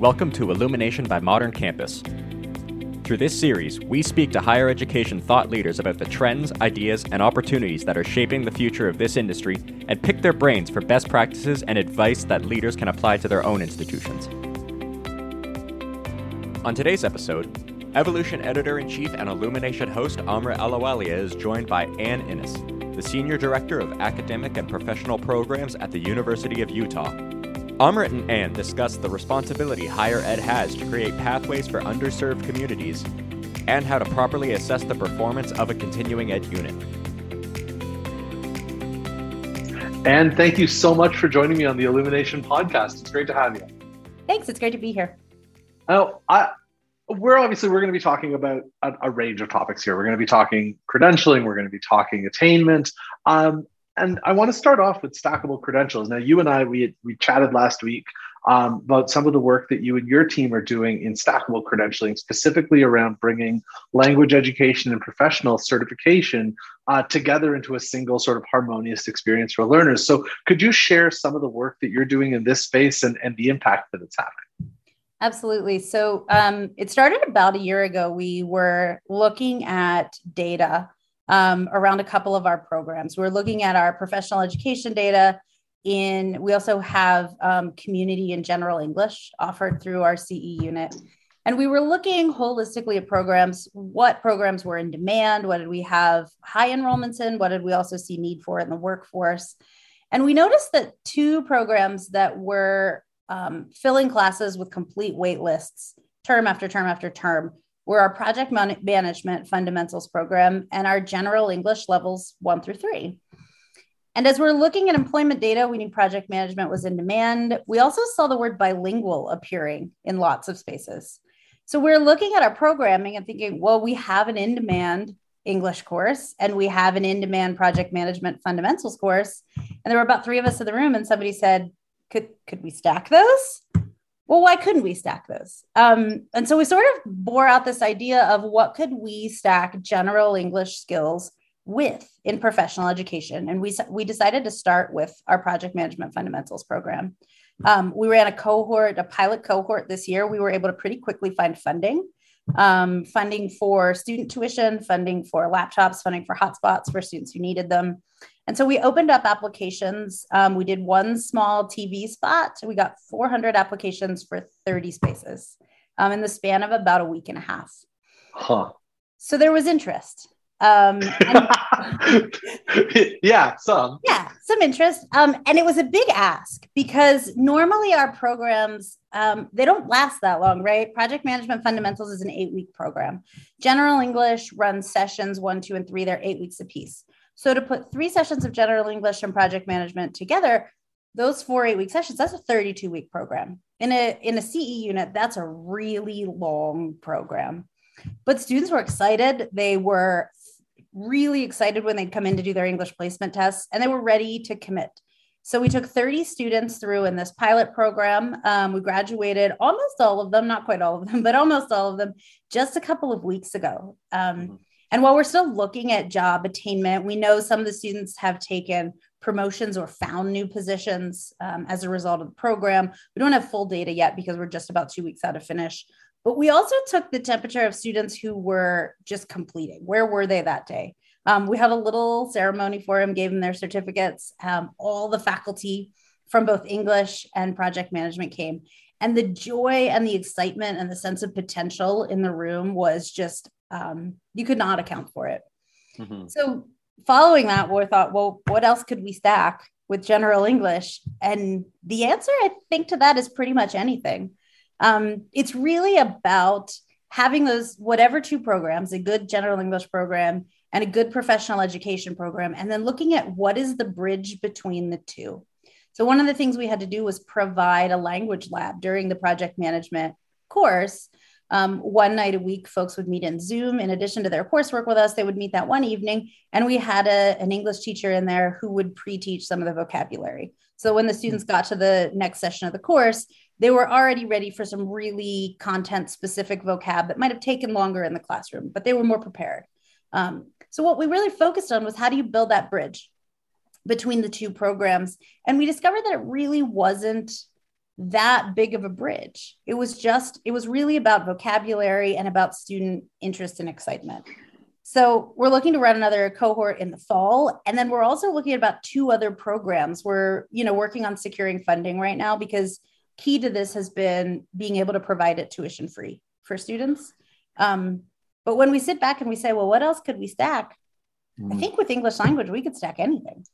Welcome to Illumination by Modern Campus. Through this series, we speak to higher education thought leaders about the trends, ideas, and opportunities that are shaping the future of this industry and pick their brains for best practices and advice that leaders can apply to their own institutions. On today's episode, EvoLLLution Editor in Chief and Illumination host Amrit Ahluwalia is joined by Ann Innes, the Senior Director of Academic and Professional Programs at the University of Utah. Amrit and Ann discuss the responsibility higher ed has to create pathways for underserved communities and how to properly assess the performance of a continuing ed unit. And thank you so much for joining me on the Illumination podcast. It's great to have you. Thanks. It's great to be here. Oh, I, we're obviously we're going to be talking about a, a, range of topics here. We're going to be talking credentialing. We're going to be talking attainment. Um, and I want to start off with stackable credentials. Now, you and I, we we chatted last week um, about some of the work that you and your team are doing in stackable credentialing, specifically around bringing language education and professional certification uh, together into a single sort of harmonious experience for learners. So, could you share some of the work that you're doing in this space and, and the impact that it's having? Absolutely. So, um, it started about a year ago. We were looking at data um, around a couple of our programs. We're looking at our professional education data. In we also have um, community and general English offered through our CE unit, and we were looking holistically at programs. What programs were in demand? What did we have high enrollments in? What did we also see need for in the workforce? And we noticed that two programs that were um, filling classes with complete wait lists term after term after term we're our project man- management fundamentals program and our general English levels one through three. And as we're looking at employment data, we knew project management was in demand. We also saw the word bilingual appearing in lots of spaces. So we're looking at our programming and thinking, well, we have an in demand English course and we have an in demand project management fundamentals course. And there were about three of us in the room, and somebody said, could, could we stack those? Well, why couldn't we stack those? Um, and so we sort of bore out this idea of what could we stack general English skills with in professional education. And we, we decided to start with our project management fundamentals program. Um, we ran a cohort, a pilot cohort this year. We were able to pretty quickly find funding, um, funding for student tuition, funding for laptops, funding for hotspots for students who needed them. And so we opened up applications. Um, we did one small TV spot. We got 400 applications for 30 spaces um, in the span of about a week and a half. Huh. So there was interest. Um, and, yeah, some. Yeah, some interest. Um, and it was a big ask because normally our programs um, they don't last that long, right? Project Management Fundamentals is an eight-week program. General English runs sessions one, two, and three. They're eight weeks apiece. So to put three sessions of general English and project management together, those four eight week sessions, that's a 32 week program. In a in a CE unit, that's a really long program. But students were excited. They were really excited when they'd come in to do their English placement tests and they were ready to commit. So we took 30 students through in this pilot program. Um, we graduated almost all of them, not quite all of them, but almost all of them just a couple of weeks ago. Um, mm-hmm. And while we're still looking at job attainment, we know some of the students have taken promotions or found new positions um, as a result of the program. We don't have full data yet because we're just about two weeks out of finish. But we also took the temperature of students who were just completing. Where were they that day? Um, we had a little ceremony for them, gave them their certificates. Um, all the faculty from both English and project management came. And the joy and the excitement and the sense of potential in the room was just um, you could not account for it. Mm-hmm. So following that, we thought, well, what else could we stack with general English? And the answer, I think, to that is pretty much anything. Um, it's really about having those whatever two programs, a good general English program and a good professional education program, and then looking at what is the bridge between the two. So one of the things we had to do was provide a language lab during the project management course um, one night a week, folks would meet in Zoom. In addition to their coursework with us, they would meet that one evening. And we had a, an English teacher in there who would pre teach some of the vocabulary. So when the students got to the next session of the course, they were already ready for some really content specific vocab that might have taken longer in the classroom, but they were more prepared. Um, so what we really focused on was how do you build that bridge between the two programs? And we discovered that it really wasn't that big of a bridge. It was just, it was really about vocabulary and about student interest and excitement. So we're looking to run another cohort in the fall. And then we're also looking at about two other programs. We're, you know, working on securing funding right now because key to this has been being able to provide it tuition free for students. Um, but when we sit back and we say, well, what else could we stack? Mm. I think with English language, we could stack anything.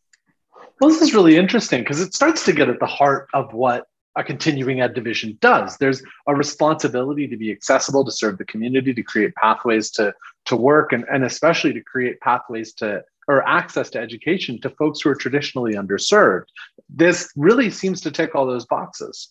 Well, this is really interesting because it starts to get at the heart of what a continuing ed division does. There's a responsibility to be accessible, to serve the community, to create pathways to, to work, and, and especially to create pathways to or access to education to folks who are traditionally underserved. This really seems to tick all those boxes.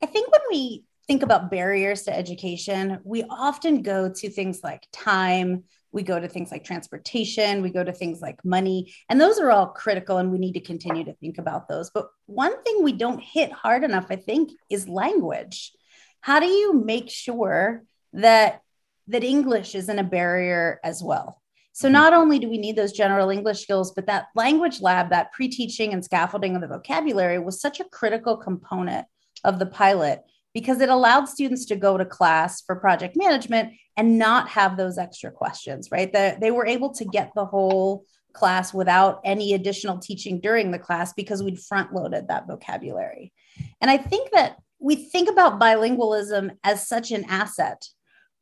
I think when we think about barriers to education, we often go to things like time, we go to things like transportation, we go to things like money, and those are all critical and we need to continue to think about those. But one thing we don't hit hard enough, I think, is language. How do you make sure that that English isn't a barrier as well? So mm-hmm. not only do we need those general English skills, but that language lab, that pre-teaching and scaffolding of the vocabulary was such a critical component of the pilot because it allowed students to go to class for project management and not have those extra questions, right? That they were able to get the whole class without any additional teaching during the class because we'd front loaded that vocabulary. And I think that we think about bilingualism as such an asset,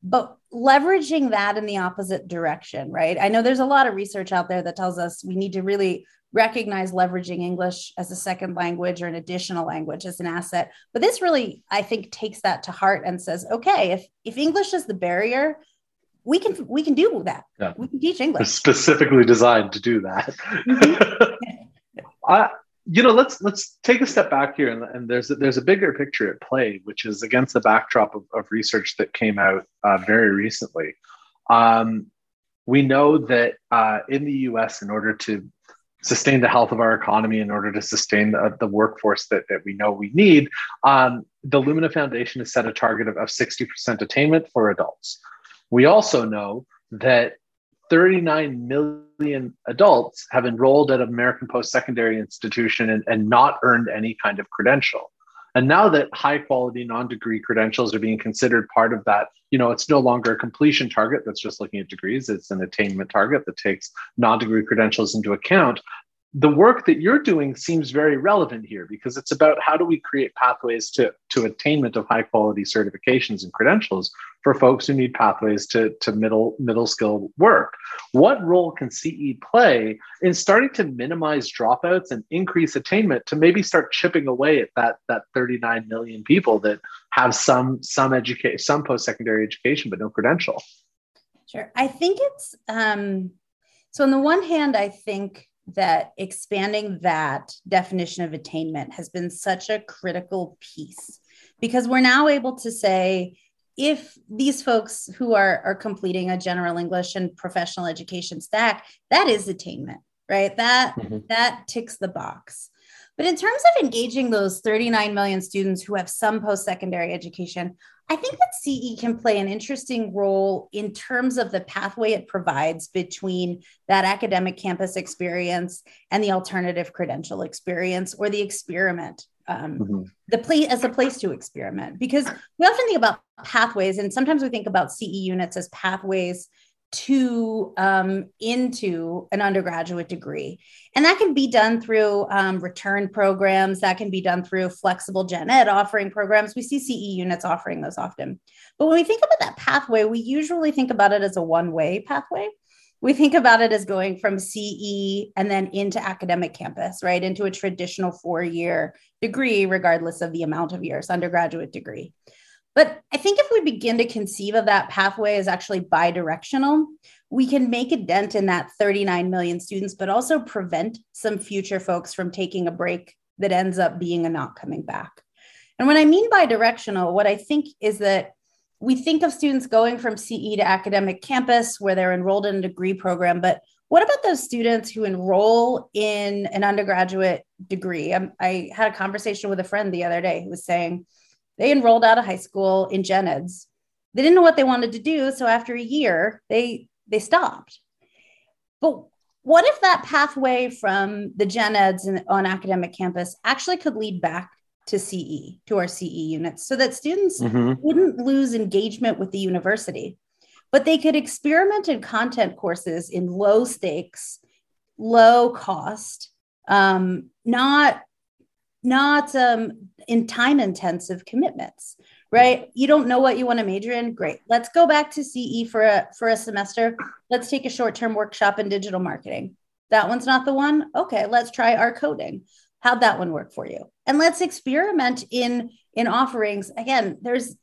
but leveraging that in the opposite direction, right? I know there's a lot of research out there that tells us we need to really recognize leveraging English as a second language or an additional language as an asset. But this really, I think, takes that to heart and says, okay, if if English is the barrier, we can we can do that. Yeah. We can teach English. It's specifically designed to do that. Mm-hmm. I, you know, let's let's take a step back here, and, and, there's a, there's a bigger picture at play, which is against the backdrop of, of research that came out uh, very recently. Um, we know that uh, in the U.S., in order to sustain the health of our economy in order to sustain the, the workforce that, that we know we need, um, the Lumina Foundation has set a target of, of 60% attainment for adults. We also know that 39 million adults have enrolled at an American post secondary institution and, and not earned any kind of credential. And now that high quality non degree credentials are being considered part of that, you know, it's no longer a completion target that's just looking at degrees, it's an attainment target that takes non degree credentials into account the work that you're doing seems very relevant here because it's about how do we create pathways to, to attainment of high quality certifications and credentials for folks who need pathways to, to middle middle skill work. What role can CE play in starting to minimize dropouts and increase attainment to maybe start chipping away at that, that 39 million people that have some some education, some post-secondary education, but no credential? Sure. I think it's um, so on the one hand, I think that expanding that definition of attainment has been such a critical piece. Because we're now able to say if these folks who are, are completing a general english and professional education stack that is attainment right? That mm-hmm. that ticks the box but in terms of engaging those 39 million students who have some post-secondary education I think that CE can play an interesting role in terms of the pathway it provides between that academic campus experience and the alternative credential experience or the experiment. Um, mm-hmm. The place as a place to experiment, because we often think about pathways, and sometimes we think about CE units as pathways to um, into an undergraduate degree. And that can be done through um, return programs, that can be done through flexible gen ed offering programs. We see CE units offering those often. But when we think about that pathway, we usually think about it as a one way pathway. We think about it as going from CE and then into academic campus, right? Into a traditional four year degree, regardless of the amount of years, undergraduate degree. But I think if we begin to conceive of that pathway as actually bidirectional, we can make a dent in that 39 million students, but also prevent some future folks from taking a break that ends up being a not coming back. And when I mean bidirectional, what I think is that we think of students going from CE to academic campus where they're enrolled in a degree program, but what about those students who enroll in an undergraduate degree? I, I had a conversation with a friend the other day who was saying, they enrolled out of high school in gen eds. They didn't know what they wanted to do, so after a year, they they stopped. But what if that pathway from the gen eds on academic campus actually could lead back to CE, to our CE units, so that students mm-hmm. wouldn't lose engagement with the university, but they could experiment in content courses in low stakes, low cost, um, not not um, in time intensive commitments right? You don't know what you want to major in? Great. Let's go back to ce for a for a semester. Let's take a short term workshop in digital marketing. That one's not the one? Okay let's try our coding. How'd that one work for you? And let's experiment in in offerings. Again there's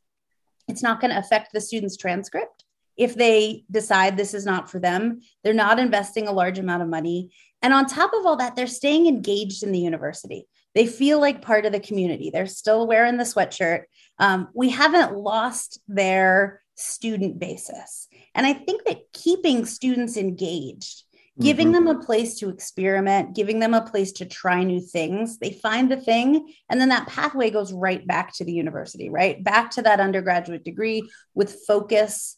it's not going to affect the student's transcript. If they decide this is not for them they're not investing a large amount of money. And on top of all that they're staying engaged in the university they feel like part of the community they're still wearing the sweatshirt um, we haven't lost their student basis and i think that keeping students engaged giving mm-hmm. them a place to experiment, giving them a place to try new things. They find the thing, and then that pathway goes right back to the university, right? Back to that undergraduate degree with focus.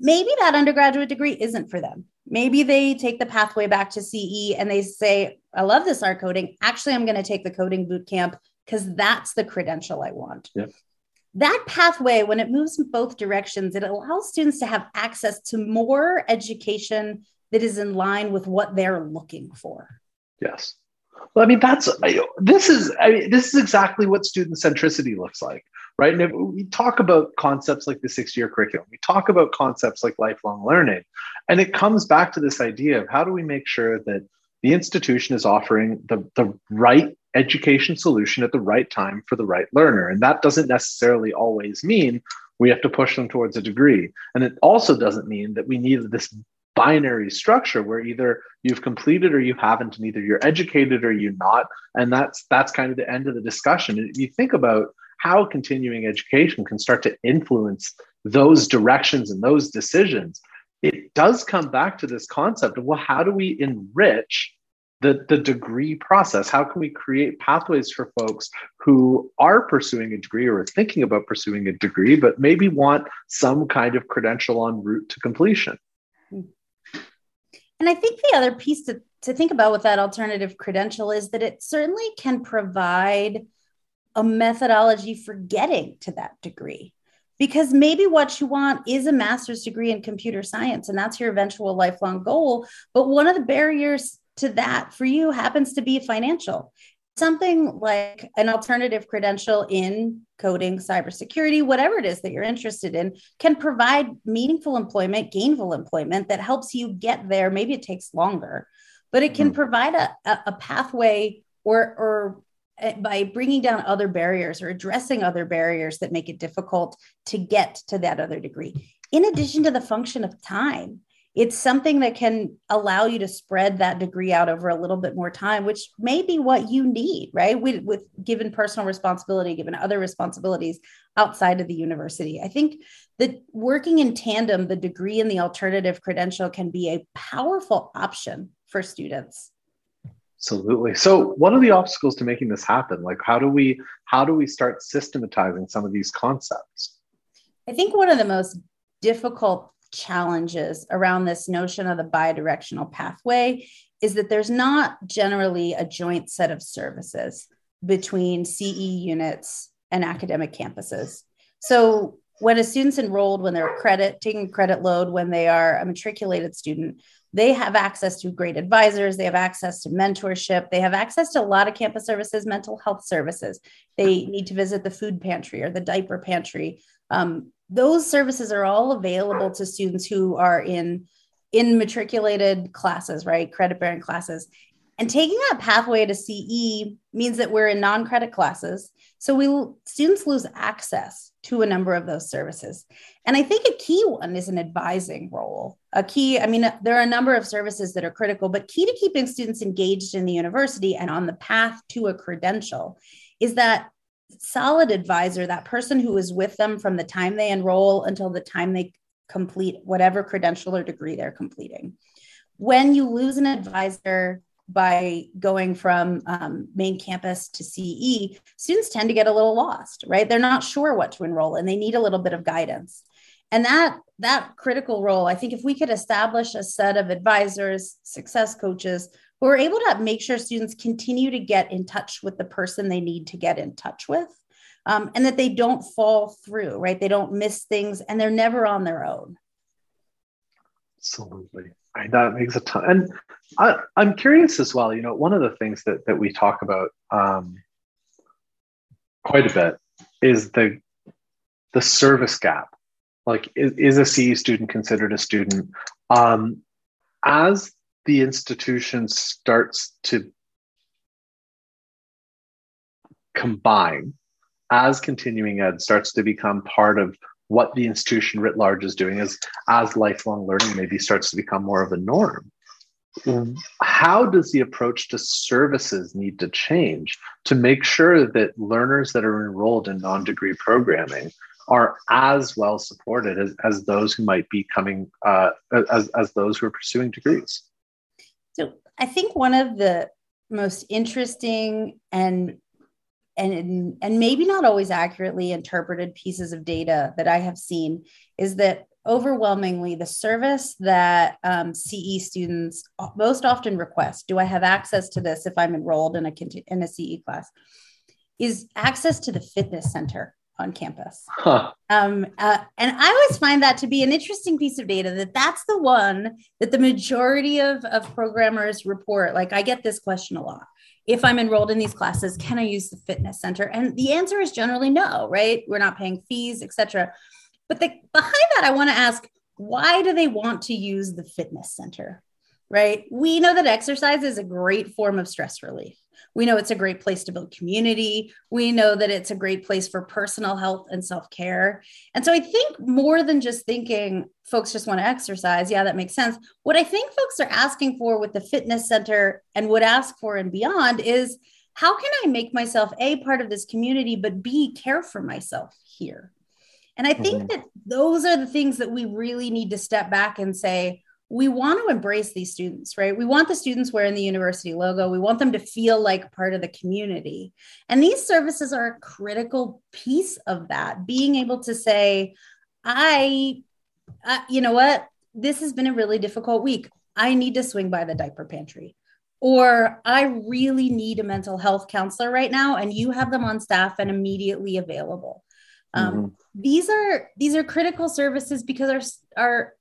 Maybe that undergraduate degree isn't for them. Maybe they take the pathway back to CE and they say, I love this art coding. Actually, I'm going to take the coding boot camp because that's the credential I want. Yep. That pathway, when it moves in both directions, it allows students to have access to more education that is in line with what they're looking for. Yes. Well, I mean, that's this is I mean, this is exactly what student centricity looks like, right? And if we talk about concepts like the six-year curriculum, we talk about concepts like lifelong learning, and it comes back to this idea of how do we make sure that the institution is offering the, the right education solution at the right time for the right learner. And that doesn't necessarily always mean we have to push them towards a degree. And it also doesn't mean that we need this binary structure where either you've completed or you haven't and either you're educated or you're not and that's that's kind of the end of the discussion if you think about how continuing education can start to influence those directions and those decisions it does come back to this concept of well how do we enrich the, the degree process how can we create pathways for folks who are pursuing a degree or are thinking about pursuing a degree but maybe want some kind of credential en route to completion and I think the other piece to, to think about with that alternative credential is that it certainly can provide a methodology for getting to that degree. Because maybe what you want is a master's degree in computer science, and that's your eventual lifelong goal. But one of the barriers to that for you happens to be financial something like an alternative credential in coding, cybersecurity, whatever it is that you're interested in, can provide meaningful employment, gainful employment that helps you get there. Maybe it takes longer, but it can mm-hmm. provide a, a pathway or, or eh, by bringing down other barriers or addressing other barriers that make it difficult to get to that other degree. In addition to the function of time, it's something that can allow you to spread that degree out over a little bit more time which may be what you need right? With, with given personal responsibility given other responsibilities outside of the university. I think that working in tandem the degree and the alternative credential can be a powerful option for students. Absolutely. So what are the obstacles to making this happen? Like how do we how do we start systematizing some of these concepts? I think one of the most difficult challenges around this notion of the bidirectional pathway is that there's not generally a joint set of services between CE units and academic campuses. So when a student's enrolled, when they're credit taking credit load, when they are a matriculated student, they have access to great advisors, they have access to mentorship, they have access to a lot of campus services, mental health services. They need to visit the food pantry or the diaper pantry. Um, those services are all available to students who are in in matriculated classes, right? Credit bearing classes. And taking that pathway to CE means that we're in non credit classes. So we students lose access to a number of those services. And I think a key one is an advising role. A key, I mean, there are a number of services that are critical, but key to keeping students engaged in the university and on the path to a credential is that solid advisor, that person who is with them from the time they enroll until the time they complete whatever credential or degree they're completing. When you lose an advisor by going from um, main campus to CE, students tend to get a little lost, right? They're not sure what to enroll and they need a little bit of guidance. And that that critical role, I think if we could establish a set of advisors, success coaches who are able to make sure students continue to get in touch with the person they need to get in touch with um, and that they don't fall through, right? They don't miss things and they're never on their own. Absolutely. I, that makes a ton. And I, am curious as well, you know, one of the things that, that we talk about um, quite a bit is the, the service gap. Like, is, is a CE student considered a student? Um, as the institution starts to combine, as continuing ed starts to become part of what the institution writ large is doing as as lifelong learning maybe starts to become more of a norm. How does the approach to services need to change to make sure that learners that are enrolled in non-degree programming are as well supported as, as those who might be coming uh, as, as those who are pursuing degrees so i think one of the most interesting and and and maybe not always accurately interpreted pieces of data that I have seen is that overwhelmingly the service that um, CE students most often request, do I have access to this if I'm enrolled in a in a CE class, is access to the fitness center on campus. Huh. Um, uh, and I always find that to be an interesting piece of data that that's the one that the majority of, of programmers report. Like I get this question a lot if I'm enrolled in these classes, can I use the fitness center? And the answer is generally no, right? We're not paying fees, etc. But the, behind that, I want to ask, why do they want to use the fitness center? Right? We know that exercise is a great form of stress relief. We know it's a great place to build community. We know that it's a great place for personal health and self care. And so I think more than just thinking folks just want to exercise, yeah, that makes sense. What I think folks are asking for with the fitness center and would ask for and beyond is how can I make myself a part of this community, but b care for myself here? And I think mm-hmm. that those are the things that we really need to step back and say, we want to embrace these students, right? We want the students wearing the university logo. We want them to feel like part of the community. And these services are a critical piece of that. Being able to say, I, uh, you know what, this has been a really difficult week. I need to swing by the diaper pantry. Or I really need a mental health counselor right now, and you have them on staff and immediately available. Um, mm-hmm. These are these are critical services because our our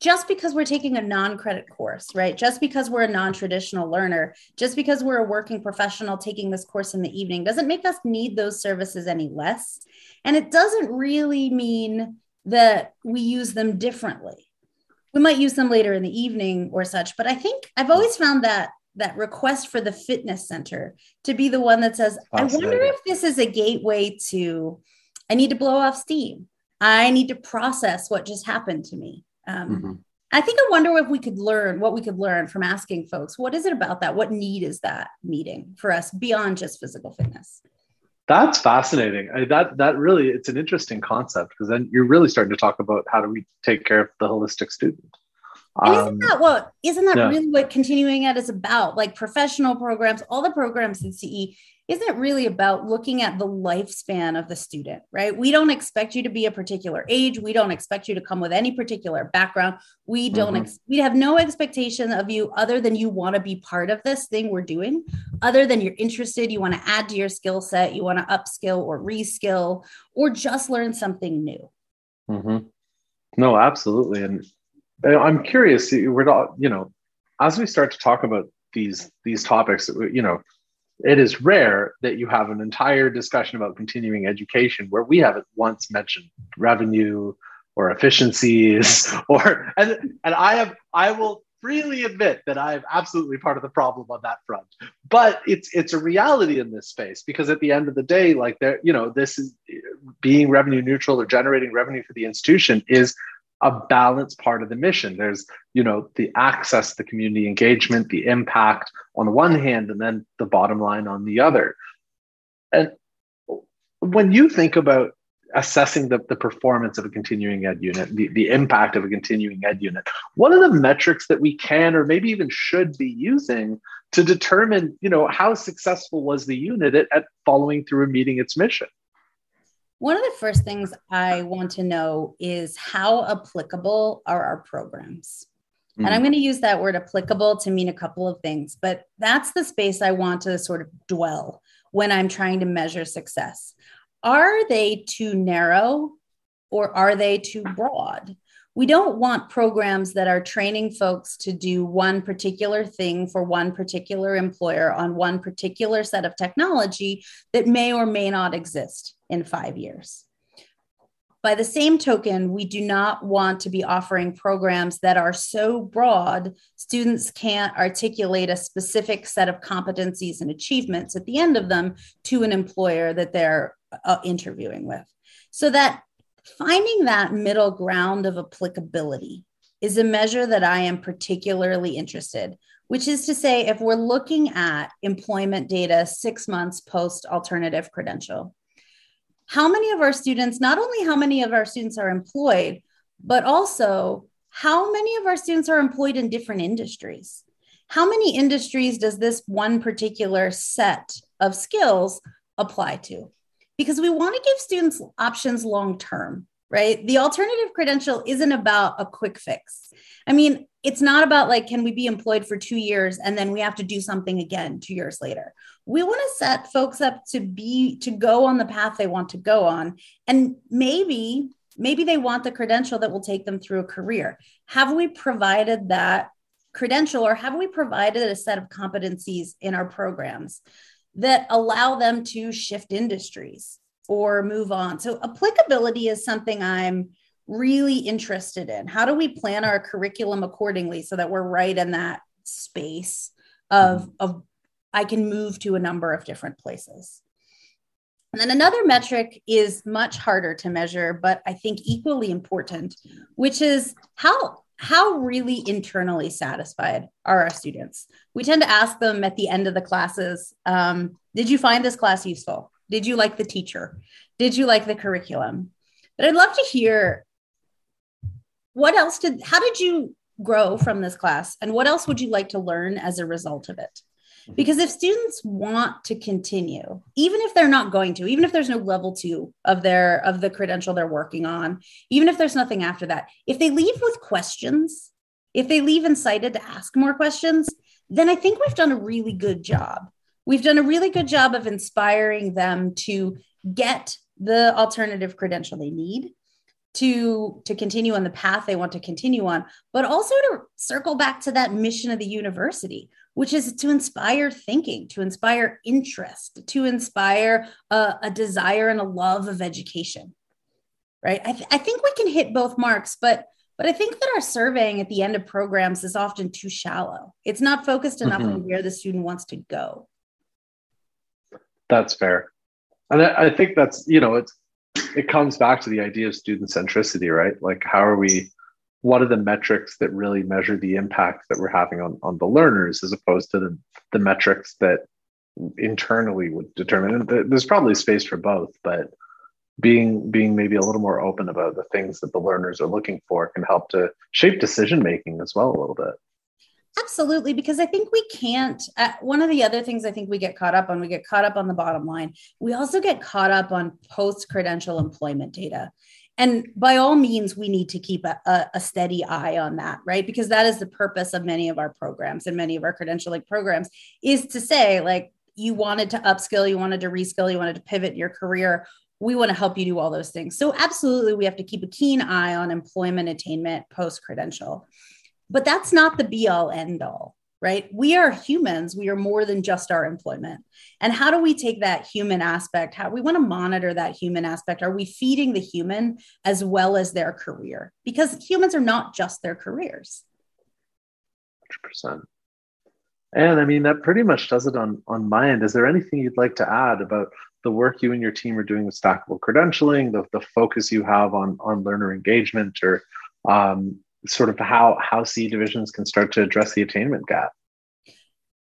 just because we're taking a non-credit course, right? Just because we're a non-traditional learner, just because we're a working professional taking this course in the evening doesn't make us need those services any less. And it doesn't really mean that we use them differently. We might use them later in the evening or such, but I think I've always found that that request for the fitness center to be the one that says, I wonder if this is a gateway to I need to blow off steam. I need to process what just happened to me. Um, mm-hmm. I think I wonder if we could learn what we could learn from asking folks, what is it about that? What need is that meeting for us beyond just physical fitness? That's fascinating. I, that that really it's an interesting concept because then you're really starting to talk about how do we take care of the holistic student. And isn't um, that what isn't that yeah. really what continuing ed is about? Like professional programs, all the programs in CE isn't really about looking at the lifespan of the student, right? We don't expect you to be a particular age. We don't expect you to come with any particular background. We don't, mm-hmm. ex- we have no expectation of you other than you want to be part of this thing we're doing, other than you're interested, you want to add to your skill set, you want to upskill or reskill, or just learn something new. Mm-hmm. No, absolutely. And I'm curious, we're not, you know, as we start to talk about these these topics, you know, it is rare that you have an entire discussion about continuing education where we haven't once mentioned revenue or efficiencies or and, and i have i will freely admit that i am absolutely part of the problem on that front. But it's it's a reality in this space because at the end of the day like there you know this is being revenue neutral or generating revenue for the institution is a balanced part of the mission. There's, you know, the access, the community engagement, the impact on the one hand, and then the bottom line on the other. And when you think about assessing the, the performance of a continuing ed unit, the, the impact of a continuing ed unit, what are the metrics that we can or maybe even should be using to determine, you know, how successful was the unit at, at following through and meeting its mission? One of the first things I want to know is how applicable are our programs? Mm. And I'm going to use that word applicable to mean a couple of things, but that's the space I want to sort of dwell when I'm trying to measure success. Are they too narrow or are they too broad? We don't want programs that are training folks to do one particular thing for one particular employer on one particular set of technology that may or may not exist in five years. By the same token, we do not want to be offering programs that are so broad, students can't articulate a specific set of competencies and achievements at the end of them to an employer that they're uh, interviewing with. So that finding that middle ground of applicability is a measure that I am particularly interested, which is to say, if we're looking at employment data six months post alternative credential, how many of our students, not only how many of our students are employed, but also how many of our students are employed in different industries? How many industries does this one particular set of skills apply to? Because we want to give students options long term, right? The alternative credential isn't about a quick fix. I mean, it's not about like, can we be employed for two years and then we have to do something again two years later? We want to set folks up to be, to go on the path they want to go on. And maybe, maybe they want the credential that will take them through a career. Have we provided that credential or have we provided a set of competencies in our programs that allow them to shift industries or move on? So, applicability is something I'm really interested in. How do we plan our curriculum accordingly so that we're right in that space of, mm-hmm. of I can move to a number of different places? And then another metric is much harder to measure, but I think equally important, which is how how really internally satisfied are our students? We tend to ask them at the end of the classes, um, did you find this class useful? Did you like the teacher? Did you like the curriculum? But I'd love to hear what else did how did you grow from this class and what else would you like to learn as a result of it because if students want to continue even if they're not going to even if there's no level 2 of their of the credential they're working on even if there's nothing after that if they leave with questions if they leave incited to ask more questions then i think we've done a really good job. We've done a really good job of inspiring them to get the alternative credential they need to to continue on the path they want to continue on but also to circle back to that mission of the university which is to inspire thinking to inspire interest to inspire a, a desire and a love of education right I, th- I think we can hit both marks but but i think that our surveying at the end of programs is often too shallow it's not focused enough mm-hmm. on where the student wants to go that's fair and I, I think that's you know it's it comes back to the idea of student centricity, right? Like, how are we? What are the metrics that really measure the impact that we're having on on the learners, as opposed to the the metrics that internally would determine? And there's probably space for both, but being being maybe a little more open about the things that the learners are looking for can help to shape decision making as well a little bit. Absolutely, because I think we can't. Uh, one of the other things I think we get caught up on, we get caught up on the bottom line. We also get caught up on post credential employment data. And by all means, we need to keep a, a, a, steady eye on that, right? Because that is the purpose of many of our programs and many of our credentialing programs is to say, like, you wanted to upskill, you wanted to reskill, you wanted to pivot your career. We want to help you do all those things. So, absolutely, we have to keep a keen eye on employment attainment post credential. But that's not the be all end all, right? We are humans. We are more than just our employment. And how do we take that human aspect? How we want to monitor that human aspect? Are we feeding the human as well as their career? Because humans are not just their careers. 100%. And I mean, that pretty much does it on, on my end. Is there anything you'd like to add about the work you and your team are doing with stackable credentialing, the, the focus you have on, on learner engagement, or um, sort of how how CE divisions can start to address the attainment gap?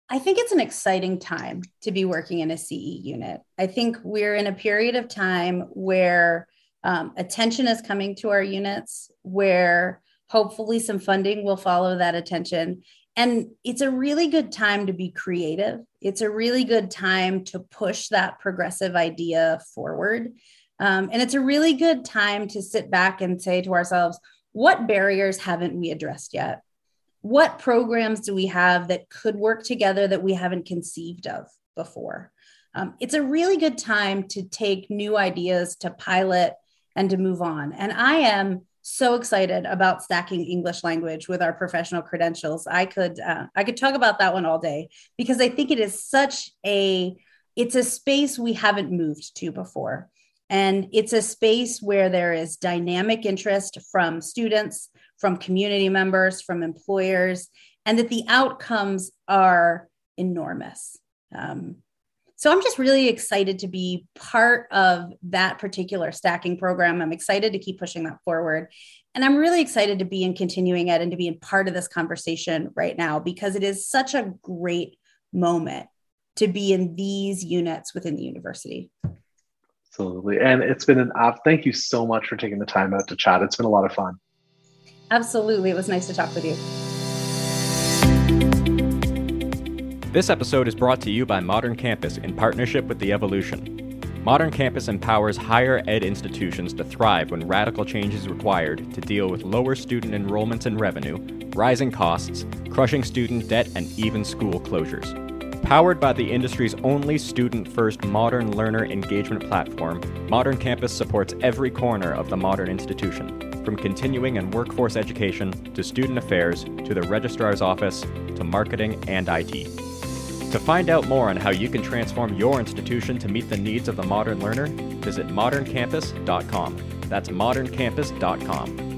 I think it's an exciting time to be working in a CE unit. I think we're in a period of time where um, attention is coming to our units, where hopefully some funding will follow that attention. And it's a really good time to be creative. It's a really good time to push that progressive idea forward. Um, and it's a really good time to sit back and say to ourselves, what barriers haven't we addressed yet? what programs do we have that could work together that we haven't conceived of before? Um, it's a really good time to take new ideas, to pilot, and to move on. And I am so excited about stacking English language with our professional credentials. I could uh, I could talk about that one all day because I think it is such a it's a space we haven't moved to before. And it's a space where there is dynamic interest from students, from community members, from employers, and that the outcomes are enormous. Um, so I'm just really excited to be part of that particular stacking program. I'm excited to keep pushing that forward. And I'm really excited to be in continuing it and to be in part of this conversation right now because it is such a great moment to be in these units within the university. Absolutely. And it's been an app. Thank you so much for taking the time out to chat. It's been a lot of fun. Absolutely. It was nice to talk with you. This episode is brought to you by Modern Campus in partnership with The EvoLLLution. Modern Campus empowers higher ed institutions to thrive when radical change is required to deal with lower student enrollments and revenue, rising costs, crushing student debt, and even school closures. Powered by the industry's only student first modern learner engagement platform, Modern Campus supports every corner of the modern institution, from continuing and workforce education to student affairs to the registrar's office to marketing and IT. To find out more on how you can transform your institution to meet the needs of the modern learner, visit moderncampus.com. That's moderncampus.com.